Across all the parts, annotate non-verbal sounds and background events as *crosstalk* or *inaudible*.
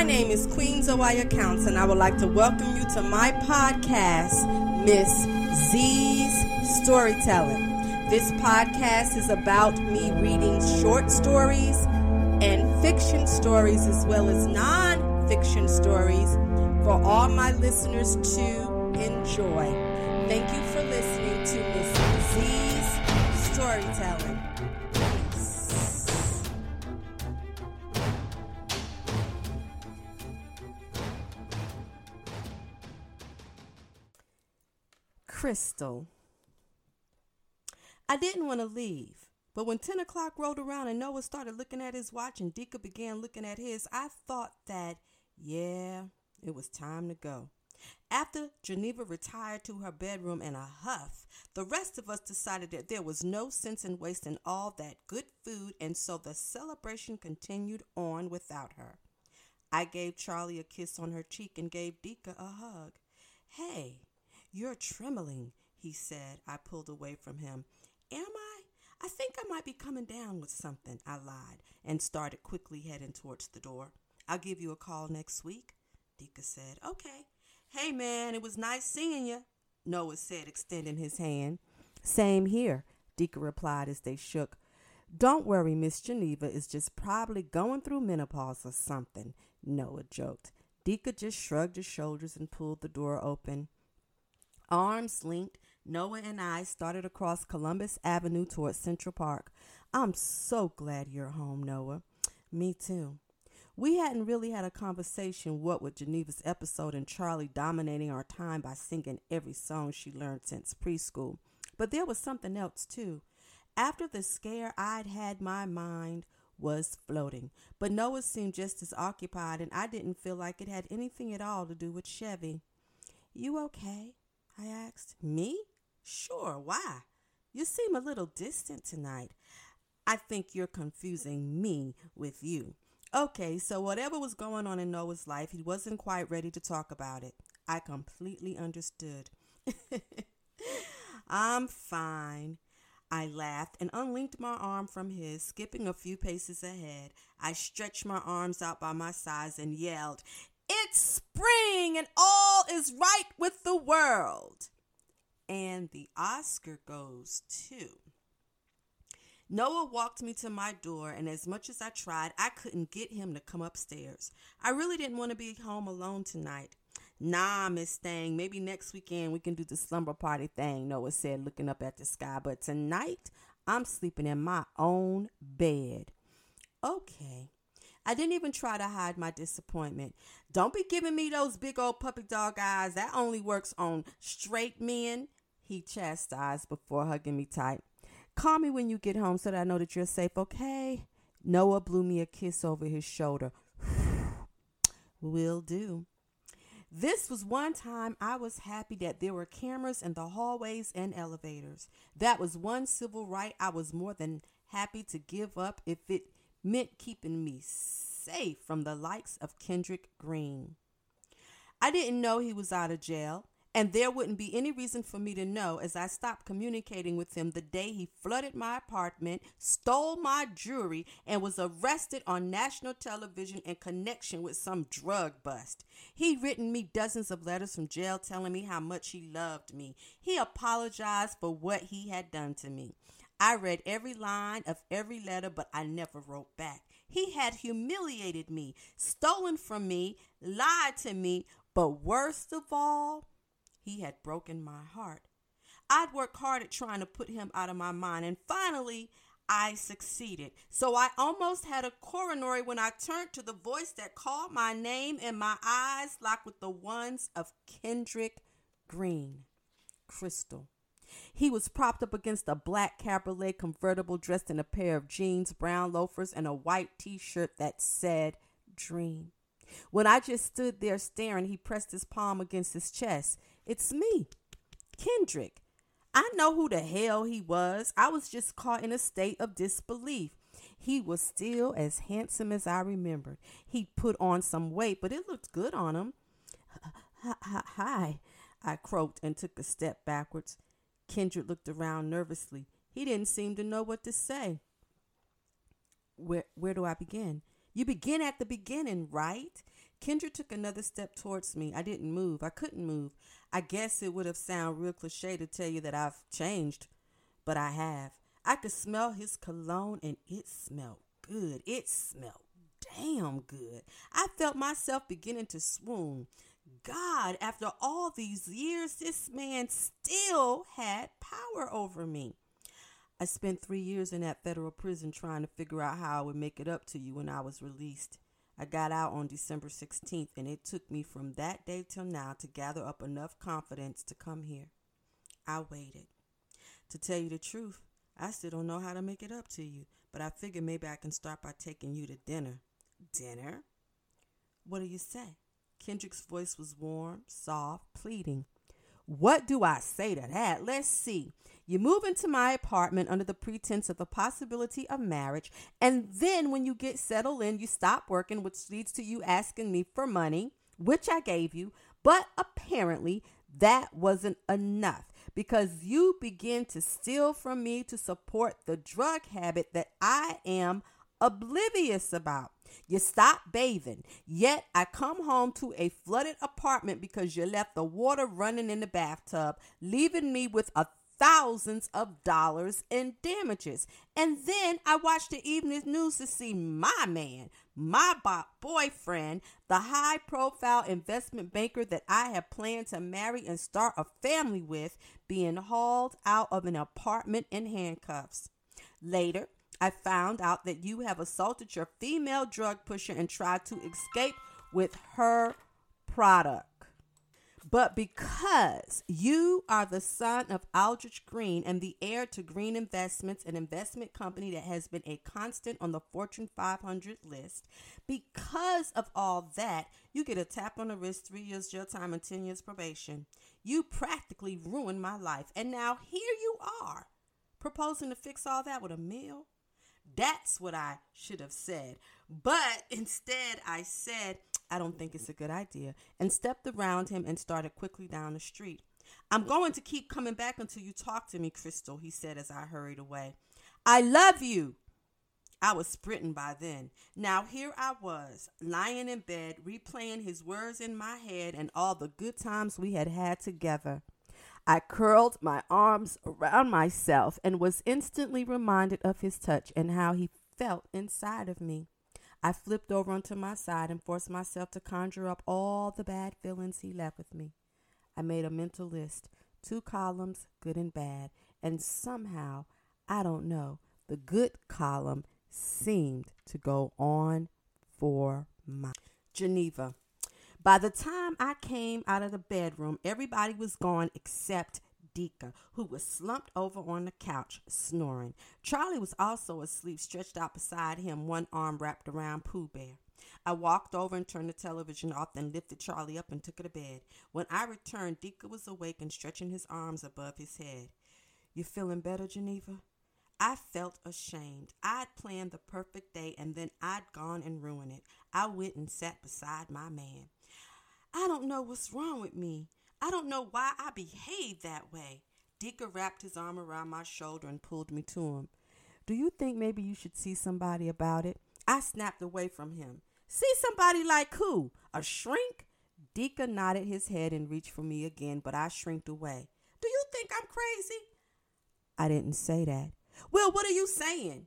My name is Queen Zawaya Counts, and I would like to welcome you to my podcast, Miss Z's Storytelling. This podcast is about me reading short stories and fiction stories as well as non fiction stories for all my listeners to enjoy. Thank you for listening to Miss Z's Storytelling. Crystal. I didn't want to leave, but when 10 o'clock rolled around and Noah started looking at his watch and Dika began looking at his, I thought that, yeah, it was time to go. After Geneva retired to her bedroom in a huff, the rest of us decided that there was no sense in wasting all that good food, and so the celebration continued on without her. I gave Charlie a kiss on her cheek and gave Dika a hug. Hey, you're trembling, he said. I pulled away from him. Am I? I think I might be coming down with something, I lied, and started quickly heading towards the door. I'll give you a call next week, Dika said. Okay. Hey, man, it was nice seeing you, Noah said, extending his hand. Same here, Dika replied as they shook. Don't worry, Miss Geneva is just probably going through menopause or something, Noah joked. Dika just shrugged his shoulders and pulled the door open. Arms linked, Noah and I started across Columbus Avenue towards Central Park. I'm so glad you're home, Noah. Me too. We hadn't really had a conversation what with Geneva's episode and Charlie dominating our time by singing every song she learned since preschool. But there was something else too. After the scare I'd had my mind was floating, but Noah seemed just as occupied and I didn't feel like it had anything at all to do with Chevy. You okay? I asked. Me? Sure, why? You seem a little distant tonight. I think you're confusing me with you. Okay, so whatever was going on in Noah's life, he wasn't quite ready to talk about it. I completely understood. *laughs* I'm fine. I laughed and unlinked my arm from his, skipping a few paces ahead. I stretched my arms out by my sides and yelled, It's spring and all is right with the world. And the Oscar goes to. Noah walked me to my door, and as much as I tried, I couldn't get him to come upstairs. I really didn't want to be home alone tonight. Nah, Miss Thang, maybe next weekend we can do the slumber party thing, Noah said, looking up at the sky. But tonight, I'm sleeping in my own bed. Okay. I didn't even try to hide my disappointment. Don't be giving me those big old puppy dog eyes. That only works on straight men, he chastised before hugging me tight. Call me when you get home so that I know that you're safe, okay? Noah blew me a kiss over his shoulder. *sighs* Will do. This was one time I was happy that there were cameras in the hallways and elevators. That was one civil right I was more than happy to give up if it meant keeping me safe from the likes of Kendrick Green. I didn't know he was out of jail. And there wouldn't be any reason for me to know as I stopped communicating with him the day he flooded my apartment, stole my jewelry, and was arrested on national television in connection with some drug bust. He'd written me dozens of letters from jail telling me how much he loved me. He apologized for what he had done to me. I read every line of every letter, but I never wrote back. He had humiliated me, stolen from me, lied to me, but worst of all, he had broken my heart. I'd worked hard at trying to put him out of my mind, and finally, I succeeded. So I almost had a coronary when I turned to the voice that called my name, and my eyes locked with the ones of Kendrick Green. Crystal. He was propped up against a black cabriolet convertible dressed in a pair of jeans, brown loafers, and a white t shirt that said Dream. When I just stood there staring, he pressed his palm against his chest. It's me, Kendrick. I know who the hell he was. I was just caught in a state of disbelief. He was still as handsome as I remembered. He'd put on some weight, but it looked good on him. Hi, I croaked and took a step backwards. Kendrick looked around nervously. He didn't seem to know what to say. Where where do I begin? You begin at the beginning, right? Kendrick took another step towards me. I didn't move. I couldn't move. I guess it would have sounded real cliche to tell you that I've changed, but I have. I could smell his cologne and it smelled good. It smelled damn good. I felt myself beginning to swoon. God, after all these years, this man still had power over me. I spent three years in that federal prison trying to figure out how I would make it up to you when I was released. I got out on December 16th, and it took me from that day till now to gather up enough confidence to come here. I waited. To tell you the truth, I still don't know how to make it up to you, but I figure maybe I can start by taking you to dinner. Dinner? What do you say? Kendrick's voice was warm, soft, pleading. What do I say to that? Let's see. You move into my apartment under the pretense of the possibility of marriage, and then when you get settled in, you stop working, which leads to you asking me for money, which I gave you. But apparently, that wasn't enough because you begin to steal from me to support the drug habit that I am oblivious about. You stop bathing, yet I come home to a flooded apartment because you left the water running in the bathtub, leaving me with a thousands of dollars in damages. And then I watch the evening news to see my man, my bo- boyfriend, the high profile investment banker that I have planned to marry and start a family with, being hauled out of an apartment in handcuffs. Later, I found out that you have assaulted your female drug pusher and tried to escape with her product. But because you are the son of Aldrich Green and the heir to Green Investments, an investment company that has been a constant on the Fortune 500 list, because of all that, you get a tap on the wrist, three years jail time, and 10 years probation. You practically ruined my life. And now here you are, proposing to fix all that with a meal. That's what I should have said. But instead, I said, I don't think it's a good idea, and stepped around him and started quickly down the street. I'm going to keep coming back until you talk to me, Crystal, he said as I hurried away. I love you. I was sprinting by then. Now here I was, lying in bed, replaying his words in my head and all the good times we had had together. I curled my arms around myself and was instantly reminded of his touch and how he felt inside of me. I flipped over onto my side and forced myself to conjure up all the bad feelings he left with me. I made a mental list, two columns, good and bad, and somehow, I don't know, the good column seemed to go on for my Geneva. By the time I came out of the bedroom, everybody was gone except Dika, who was slumped over on the couch, snoring. Charlie was also asleep, stretched out beside him, one arm wrapped around Pooh Bear. I walked over and turned the television off, then lifted Charlie up and took her to bed. When I returned, Dika was awake and stretching his arms above his head. You feeling better, Geneva? I felt ashamed. I'd planned the perfect day and then I'd gone and ruined it. I went and sat beside my man. I don't know what's wrong with me. I don't know why I behave that way. Dika wrapped his arm around my shoulder and pulled me to him. Do you think maybe you should see somebody about it? I snapped away from him. See somebody like who? A shrink? Dika nodded his head and reached for me again, but I shrinked away. Do you think I'm crazy? I didn't say that. Well, what are you saying?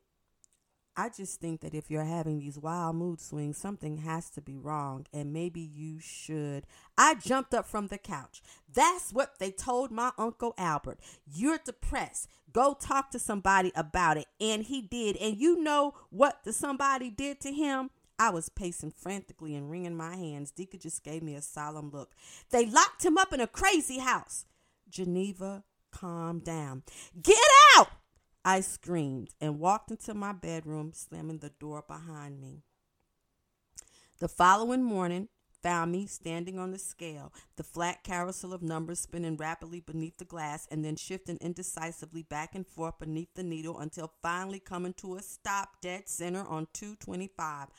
I just think that if you're having these wild mood swings, something has to be wrong, and maybe you should. I jumped up from the couch. That's what they told my Uncle Albert. You're depressed. Go talk to somebody about it. And he did. And you know what the somebody did to him? I was pacing frantically and wringing my hands. Dika just gave me a solemn look. They locked him up in a crazy house. Geneva, calm down. Get out! I screamed and walked into my bedroom, slamming the door behind me. The following morning found me standing on the scale, the flat carousel of numbers spinning rapidly beneath the glass and then shifting indecisively back and forth beneath the needle until finally coming to a stop dead center on 225.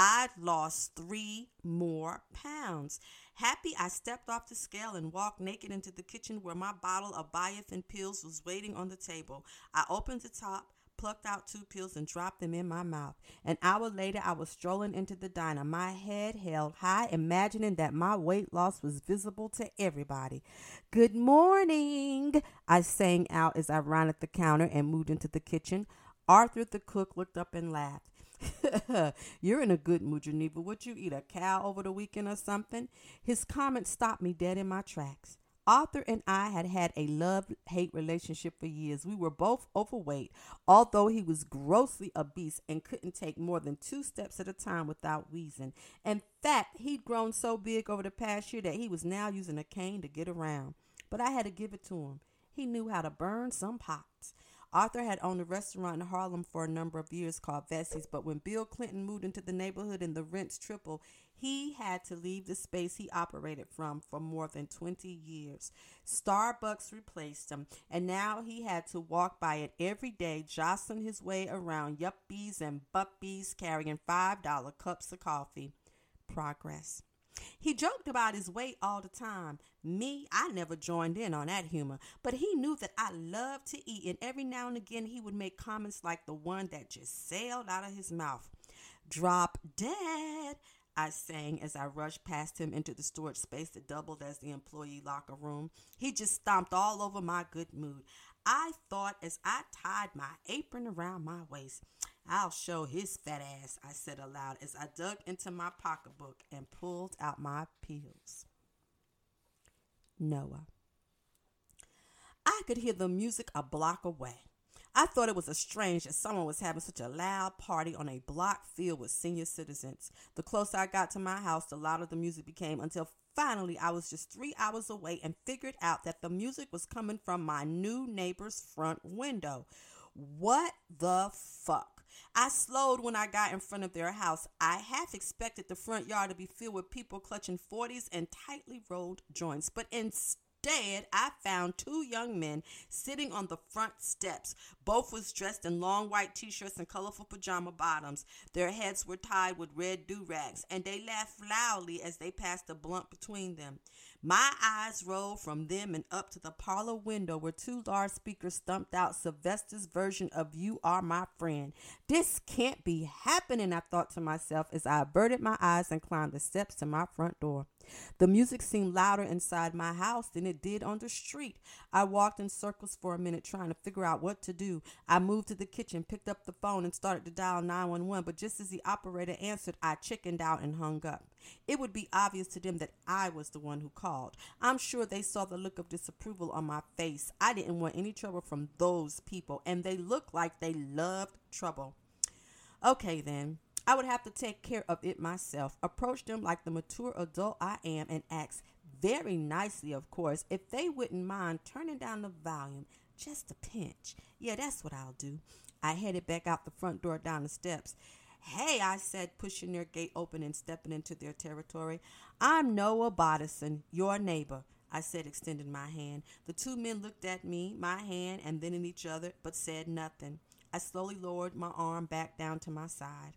I'd lost three more pounds. Happy, I stepped off the scale and walked naked into the kitchen where my bottle of biotin pills was waiting on the table. I opened the top, plucked out two pills and dropped them in my mouth. An hour later, I was strolling into the diner, my head held high, imagining that my weight loss was visible to everybody. Good morning, I sang out as I rounded the counter and moved into the kitchen. Arthur, the cook, looked up and laughed. *laughs* You're in a good mood, Geneva. Would you eat a cow over the weekend or something? His comment stopped me dead in my tracks. Arthur and I had had a love hate relationship for years. We were both overweight, although he was grossly obese and couldn't take more than two steps at a time without wheezing. In fact, he'd grown so big over the past year that he was now using a cane to get around. But I had to give it to him. He knew how to burn some pots. Arthur had owned a restaurant in Harlem for a number of years called Vessie's, but when Bill Clinton moved into the neighborhood and the rents tripled, he had to leave the space he operated from for more than 20 years. Starbucks replaced him, and now he had to walk by it every day, jostling his way around yuppies and buppies carrying $5 cups of coffee. Progress. He joked about his weight all the time. Me, I never joined in on that humor, but he knew that I loved to eat, and every now and again he would make comments like the one that just sailed out of his mouth. Drop dead, I sang as I rushed past him into the storage space that doubled as the employee locker room. He just stomped all over my good mood. I thought as I tied my apron around my waist. I'll show his fat ass, I said aloud as I dug into my pocketbook and pulled out my pills. Noah. I could hear the music a block away. I thought it was a strange that someone was having such a loud party on a block filled with senior citizens. The closer I got to my house, the louder the music became until finally I was just three hours away and figured out that the music was coming from my new neighbor's front window. What the fuck? I slowed when I got in front of their house. I half expected the front yard to be filled with people clutching 40s and tightly rolled joints, but instead, I found two young men sitting on the front steps. Both was dressed in long white t-shirts and colorful pajama bottoms. Their heads were tied with red do-rags, and they laughed loudly as they passed a blunt between them. My eyes rolled from them and up to the parlor window where two large speakers thumped out Sylvester's version of You Are My Friend. This can't be happening, I thought to myself as I averted my eyes and climbed the steps to my front door. The music seemed louder inside my house than it did on the street. I walked in circles for a minute trying to figure out what to do. I moved to the kitchen, picked up the phone, and started to dial 911, but just as the operator answered, I chickened out and hung up. It would be obvious to them that I was the one who called. I'm sure they saw the look of disapproval on my face. I didn't want any trouble from those people, and they looked like they loved trouble. Okay, then. I would have to take care of it myself. Approach them like the mature adult I am and ask very nicely, of course, if they wouldn't mind turning down the volume just a pinch. Yeah, that's what I'll do. I headed back out the front door down the steps. Hey, I said, pushing their gate open and stepping into their territory. I'm Noah Bodison, your neighbor. I said, extending my hand. The two men looked at me, my hand, and then at each other, but said nothing. I slowly lowered my arm back down to my side.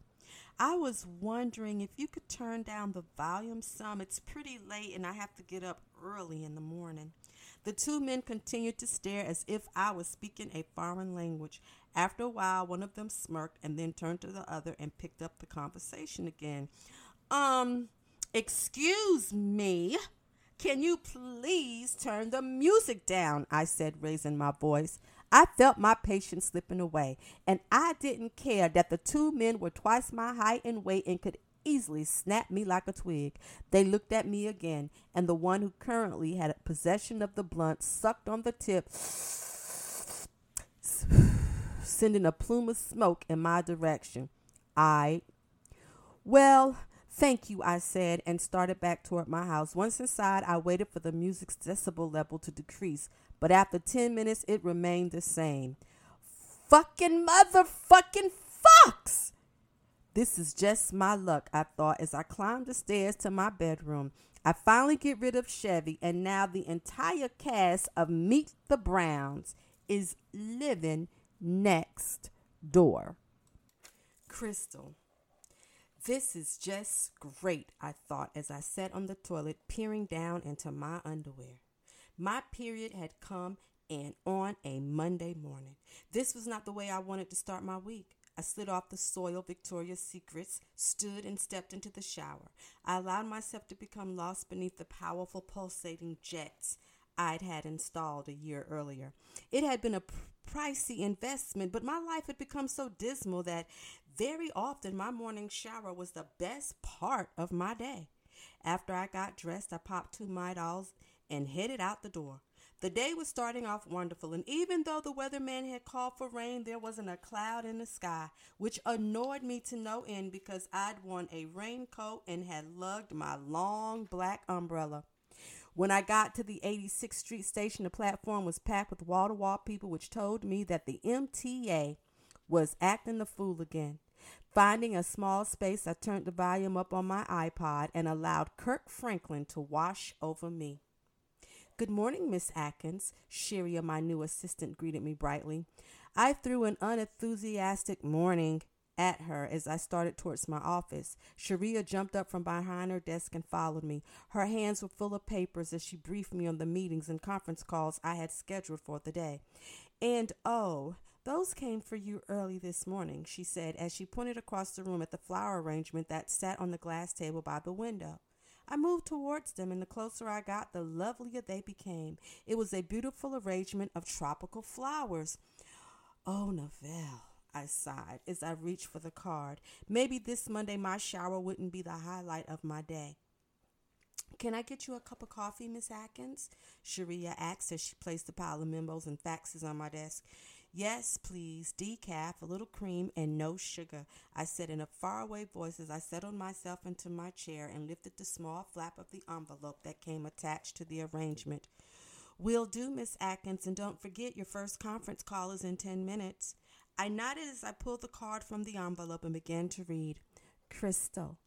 I was wondering if you could turn down the volume some. It's pretty late and I have to get up early in the morning. The two men continued to stare as if I was speaking a foreign language. After a while, one of them smirked and then turned to the other and picked up the conversation again. Um, excuse me. Can you please turn the music down? I said, raising my voice. I felt my patience slipping away, and I didn't care that the two men were twice my height and weight and could easily snap me like a twig. They looked at me again, and the one who currently had possession of the blunt sucked on the tip, sending a plume of smoke in my direction. I, well, Thank you, I said, and started back toward my house. Once inside, I waited for the music's decibel level to decrease, but after 10 minutes, it remained the same. Fucking motherfucking fucks! This is just my luck, I thought as I climbed the stairs to my bedroom. I finally get rid of Chevy, and now the entire cast of Meet the Browns is living next door. Crystal. This is just great, I thought as I sat on the toilet peering down into my underwear. My period had come and on a Monday morning. This was not the way I wanted to start my week. I slid off the soil Victoria's Secrets, stood and stepped into the shower. I allowed myself to become lost beneath the powerful pulsating jets I'd had installed a year earlier. It had been a pricey investment, but my life had become so dismal that very often my morning shower was the best part of my day. After I got dressed, I popped two Midols and headed out the door. The day was starting off wonderful, and even though the weatherman had called for rain, there wasn't a cloud in the sky, which annoyed me to no end because I'd worn a raincoat and had lugged my long black umbrella. When I got to the 86th Street station, the platform was packed with wall to wall people, which told me that the MTA was acting the fool again. Finding a small space, I turned the volume up on my iPod and allowed Kirk Franklin to wash over me. Good morning, Miss Atkins. Sheria, my new assistant, greeted me brightly. I threw an unenthusiastic morning at her as I started towards my office. Sharia jumped up from behind her desk and followed me. Her hands were full of papers as she briefed me on the meetings and conference calls I had scheduled for the day. And oh, those came for you early this morning, she said as she pointed across the room at the flower arrangement that sat on the glass table by the window. I moved towards them, and the closer I got, the lovelier they became. It was a beautiful arrangement of tropical flowers. Oh, Novell. I sighed as I reached for the card. Maybe this Monday my shower wouldn't be the highlight of my day. Can I get you a cup of coffee, Miss Atkins? Sharia asked as she placed a pile of memos and faxes on my desk. Yes, please, decaf, a little cream, and no sugar, I said in a faraway voice as I settled myself into my chair and lifted the small flap of the envelope that came attached to the arrangement. Will do, Miss Atkins, and don't forget your first conference call is in ten minutes. I nodded as I pulled the card from the envelope and began to read Crystal,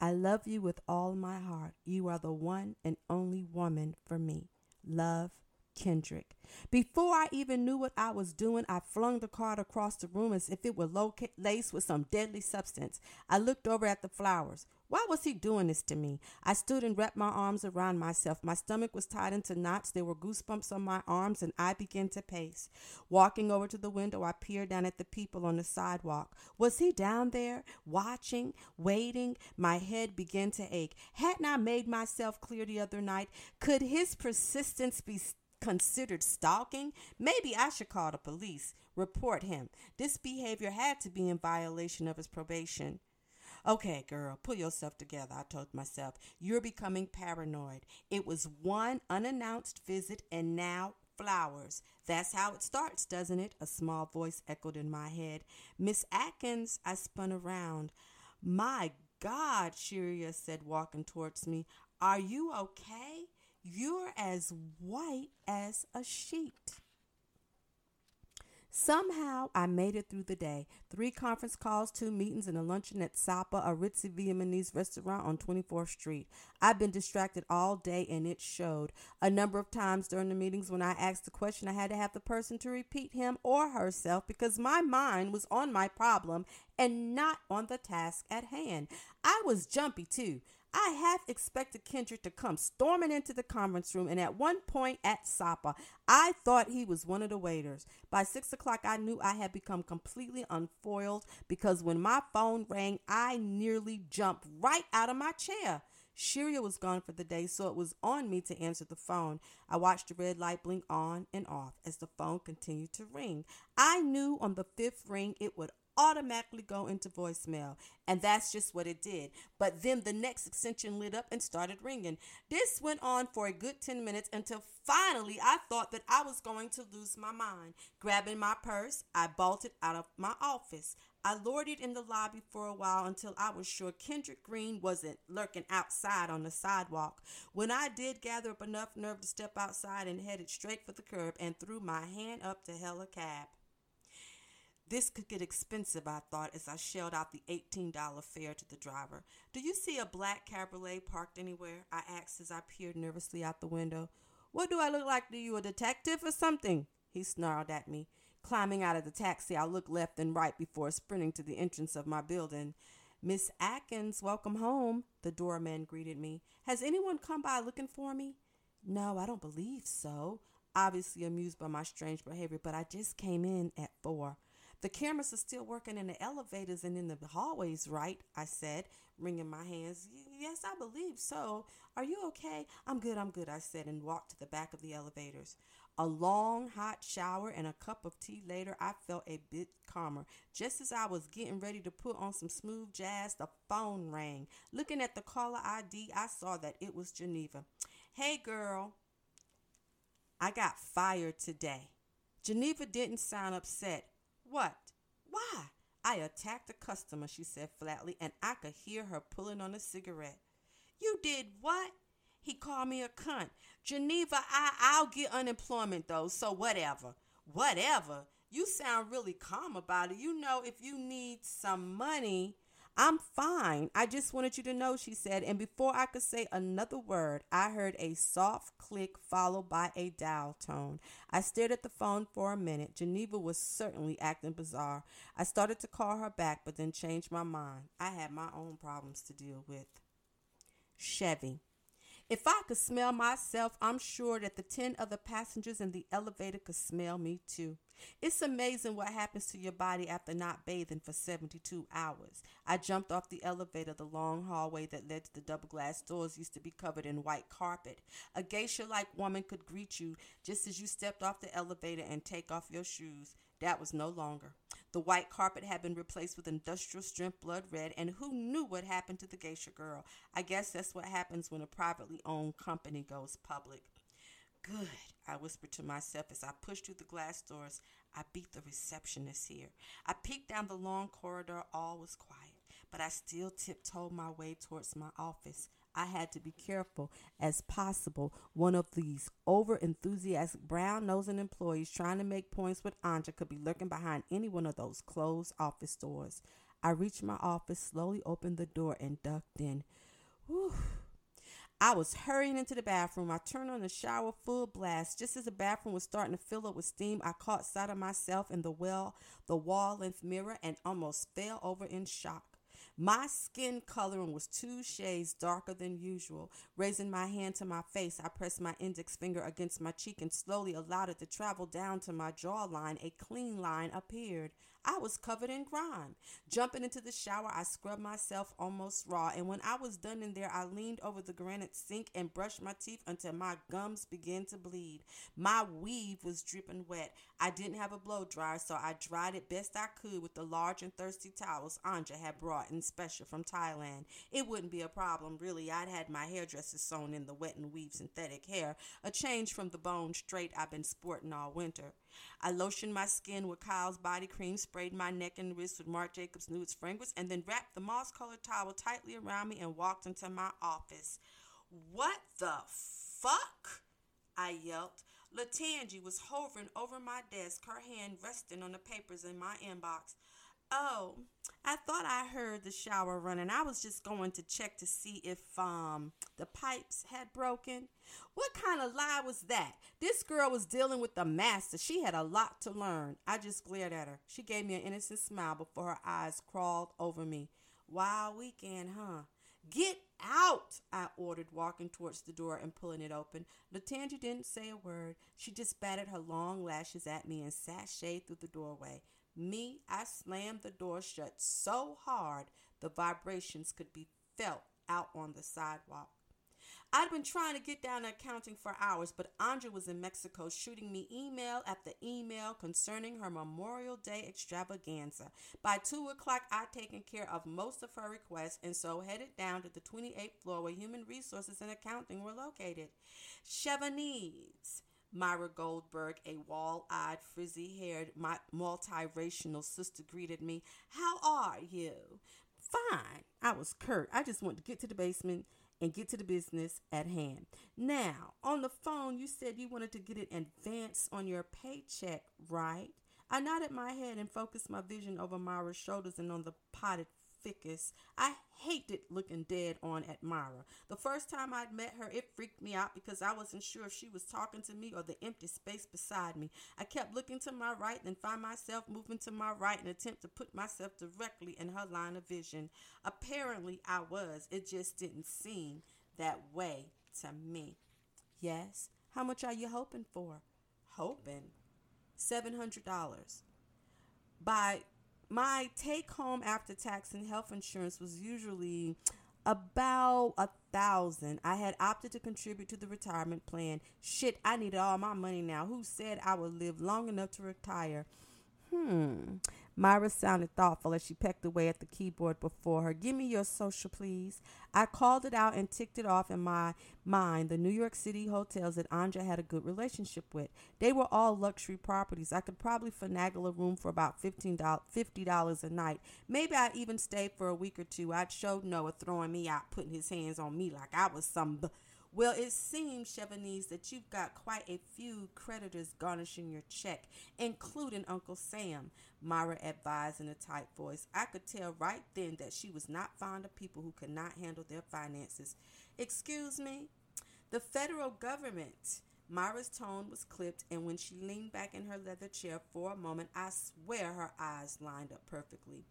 I love you with all my heart. You are the one and only woman for me. Love, Kendrick. Before I even knew what I was doing, I flung the card across the room as if it were laced with some deadly substance. I looked over at the flowers. Why was he doing this to me? I stood and wrapped my arms around myself. My stomach was tied into knots. There were goosebumps on my arms, and I began to pace. Walking over to the window, I peered down at the people on the sidewalk. Was he down there, watching, waiting? My head began to ache. Hadn't I made myself clear the other night? Could his persistence be considered stalking? Maybe I should call the police, report him. This behavior had to be in violation of his probation. Okay, girl, pull yourself together, I told myself. You're becoming paranoid. It was one unannounced visit and now flowers. That's how it starts, doesn't it? A small voice echoed in my head. Miss Atkins, I spun around. My God, Shiria said, walking towards me. Are you okay? You're as white as a sheet. Somehow I made it through the day. Three conference calls, two meetings, and a luncheon at Sapa, a ritzy Vietnamese restaurant on 24th Street. I've been distracted all day and it showed. A number of times during the meetings when I asked the question, I had to have the person to repeat him or herself because my mind was on my problem and not on the task at hand. I was jumpy too. I half expected Kendrick to come storming into the conference room, and at one point at Sapa, I thought he was one of the waiters. By six o'clock, I knew I had become completely unfoiled because when my phone rang, I nearly jumped right out of my chair. Shiria was gone for the day, so it was on me to answer the phone. I watched the red light blink on and off as the phone continued to ring. I knew on the fifth ring it would automatically go into voicemail. And that's just what it did. But then the next extension lit up and started ringing. This went on for a good 10 minutes until finally I thought that I was going to lose my mind. Grabbing my purse, I bolted out of my office. I loitered in the lobby for a while until I was sure Kendrick Green wasn't lurking outside on the sidewalk. When I did gather up enough nerve to step outside and headed straight for the curb and threw my hand up to hail a cab. This could get expensive, I thought, as I shelled out the $18 fare to the driver. Do you see a black cabriolet parked anywhere? I asked as I peered nervously out the window. What do I look like to you, a detective or something? He snarled at me. Climbing out of the taxi, I looked left and right before sprinting to the entrance of my building. Miss Atkins, welcome home, the doorman greeted me. Has anyone come by looking for me? No, I don't believe so. obviously amused by my strange behavior, but I just came in at four. The cameras are still working in the elevators and in the hallways, right? I said, wringing my hands. Yes, I believe so. Are you okay? I'm good, I'm good, I said, and walked to the back of the elevators. A long hot shower and a cup of tea later, I felt a bit calmer. Just as I was getting ready to put on some smooth jazz, the phone rang. Looking at the caller ID, I saw that it was Geneva. Hey, girl. I got fired today. Geneva didn't sound upset. What? Why? I attacked a customer, she said flatly, and I could hear her pulling on a cigarette. You did what? He called me a cunt. Geneva, I, I'll get unemployment though, so whatever. Whatever. You sound really calm about it. You know, if you need some money, I'm fine. I just wanted you to know, she said. And before I could say another word, I heard a soft click followed by a dial tone. I stared at the phone for a minute. Geneva was certainly acting bizarre. I started to call her back, but then changed my mind. I had my own problems to deal with. Chevy. If I could smell myself, I'm sure that the 10 other passengers in the elevator could smell me too. It's amazing what happens to your body after not bathing for 72 hours. I jumped off the elevator. The long hallway that led to the double glass doors used to be covered in white carpet. A geisha like woman could greet you just as you stepped off the elevator and take off your shoes. That was no longer. The white carpet had been replaced with industrial strength blood red, and who knew what happened to the geisha girl? I guess that's what happens when a privately owned company goes public. Good, I whispered to myself as I pushed through the glass doors. I beat the receptionist here. I peeked down the long corridor. All was quiet, but I still tiptoed my way towards my office. I had to be careful as possible. One of these over enthusiastic brown nosing employees trying to make points with Anja could be lurking behind any one of those closed office doors. I reached my office, slowly opened the door, and ducked in. Whew. I was hurrying into the bathroom. I turned on the shower full blast. Just as the bathroom was starting to fill up with steam, I caught sight of myself in the well, the wall length mirror, and almost fell over in shock. My skin coloring was two shades darker than usual. Raising my hand to my face, I pressed my index finger against my cheek and slowly allowed it to travel down to my jawline. A clean line appeared. I was covered in grime. Jumping into the shower, I scrubbed myself almost raw, and when I was done in there, I leaned over the granite sink and brushed my teeth until my gums began to bleed. My weave was dripping wet. I didn't have a blow dryer, so I dried it best I could with the large and thirsty towels Anja had brought in special from Thailand. It wouldn't be a problem, really. I'd had my hairdresser sewn in the wet and weave synthetic hair, a change from the bone straight I've been sporting all winter. I lotioned my skin with Kiehl's body cream, sprayed my neck and wrists with Marc Jacobs Nudes fragrance, and then wrapped the moss colored towel tightly around me and walked into my office. What the fuck? I yelped. Latangi was hovering over my desk, her hand resting on the papers in my inbox. Oh, I thought I heard the shower running. I was just going to check to see if um the pipes had broken. What kind of lie was that? This girl was dealing with the master. She had a lot to learn. I just glared at her. She gave me an innocent smile before her eyes crawled over me. Wild weekend, huh? Get out, I ordered, walking towards the door and pulling it open. Latangi didn't say a word. She just batted her long lashes at me and sashayed through the doorway. Me, I slammed the door shut so hard the vibrations could be felt out on the sidewalk. I'd been trying to get down to accounting for hours, but Anja was in Mexico shooting me email after email concerning her Memorial Day extravaganza. By 2 o'clock, I'd taken care of most of her requests and so headed down to the 28th floor where human resources and accounting were located. Chevanese. Myra Goldberg, a wall eyed, frizzy haired, multiracial sister, greeted me. How are you? Fine. I was curt. I just want to get to the basement and get to the business at hand. Now, on the phone, you said you wanted to get an advance on your paycheck, right? I nodded my head and focused my vision over Myra's shoulders and on the potted ficus. I hated looking dead on at Myra. The first time I'd met her, it freaked me out because I wasn't sure if she was talking to me or the empty space beside me. I kept looking to my right and find myself moving to my right and attempt to put myself directly in her line of vision. Apparently, I was. It just didn't seem that way to me. Yes? How much are you hoping for? hoping $700. By my take home after tax and health insurance was usually about a thousand. I had opted to contribute to the retirement plan. Shit, I needed all my money now. Who said I would live long enough to retire? Hmm. Myra sounded thoughtful as she pecked away at the keyboard before her. Give me your social, please. I called it out and ticked it off in my mind the New York City hotels that Anja had a good relationship with. They were all luxury properties. I could probably finagle a room for about $15, $50 a night. Maybe I'd even stay for a week or two. I'd show Noah throwing me out, putting his hands on me like I was some. B- well, it seems, Chevanese, that you've got quite a few creditors garnishing your check, including Uncle Sam, Myra advised in a tight voice. I could tell right then that she was not fond of people who could not handle their finances. Excuse me? The federal government. Myra's tone was clipped, and when she leaned back in her leather chair for a moment, I swear her eyes lined up perfectly.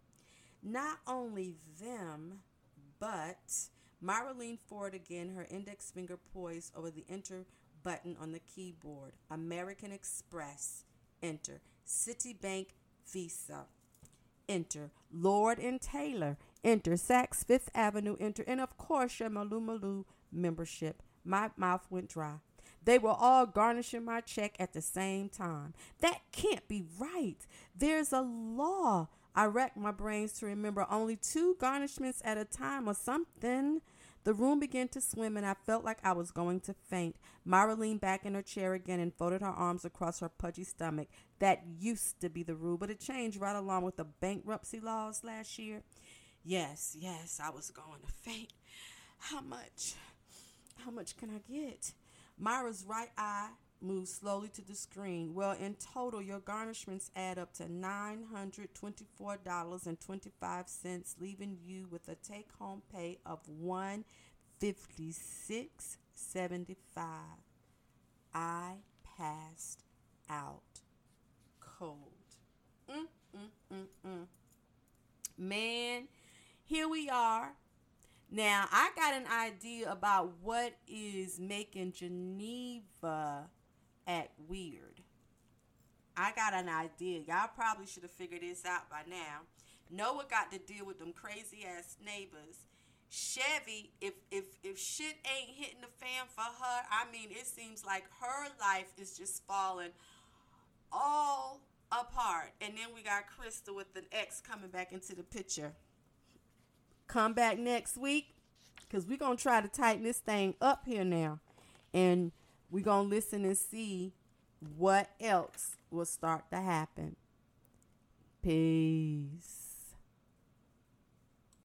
Not only them, but Myra leaned forward again, her index finger poised over the enter button on the keyboard. American Express, enter. Citibank Visa, enter. Lord and Taylor, enter. Saks Fifth Avenue, enter. And of course, your Malu Malu membership. My mouth went dry. They were all garnishing my check at the same time. That can't be right. There's a law. I racked my brains to remember only two garnishments at a time or something. The room began to swim, and I felt like I was going to faint. Myra leaned back in her chair again and folded her arms across her pudgy stomach. That used to be the rule, but it changed right along with the bankruptcy laws last year. Yes, yes, I was going to faint. How much? How much can I get? Myra's right eye moved slowly to the screen. Well, in total, your garnishments add up to $924.25, leaving you with a take home pay of $156.75. I passed out cold. Mm, mm, mm, mm. Man, here we are. Now, I got an idea about what is making Geneva act weird. I got an idea. Y'all probably should have figured this out by now. Noah got to deal with them crazy ass neighbors. Chevy, if if if shit ain't hitting the fan for her, I mean, it seems like her life is just falling all apart. And then we got Crystal with an ex coming back into the picture. Come back next week because we're to try to tighten this thing up here now. And we're going to listen and see what else will start to happen. Peace.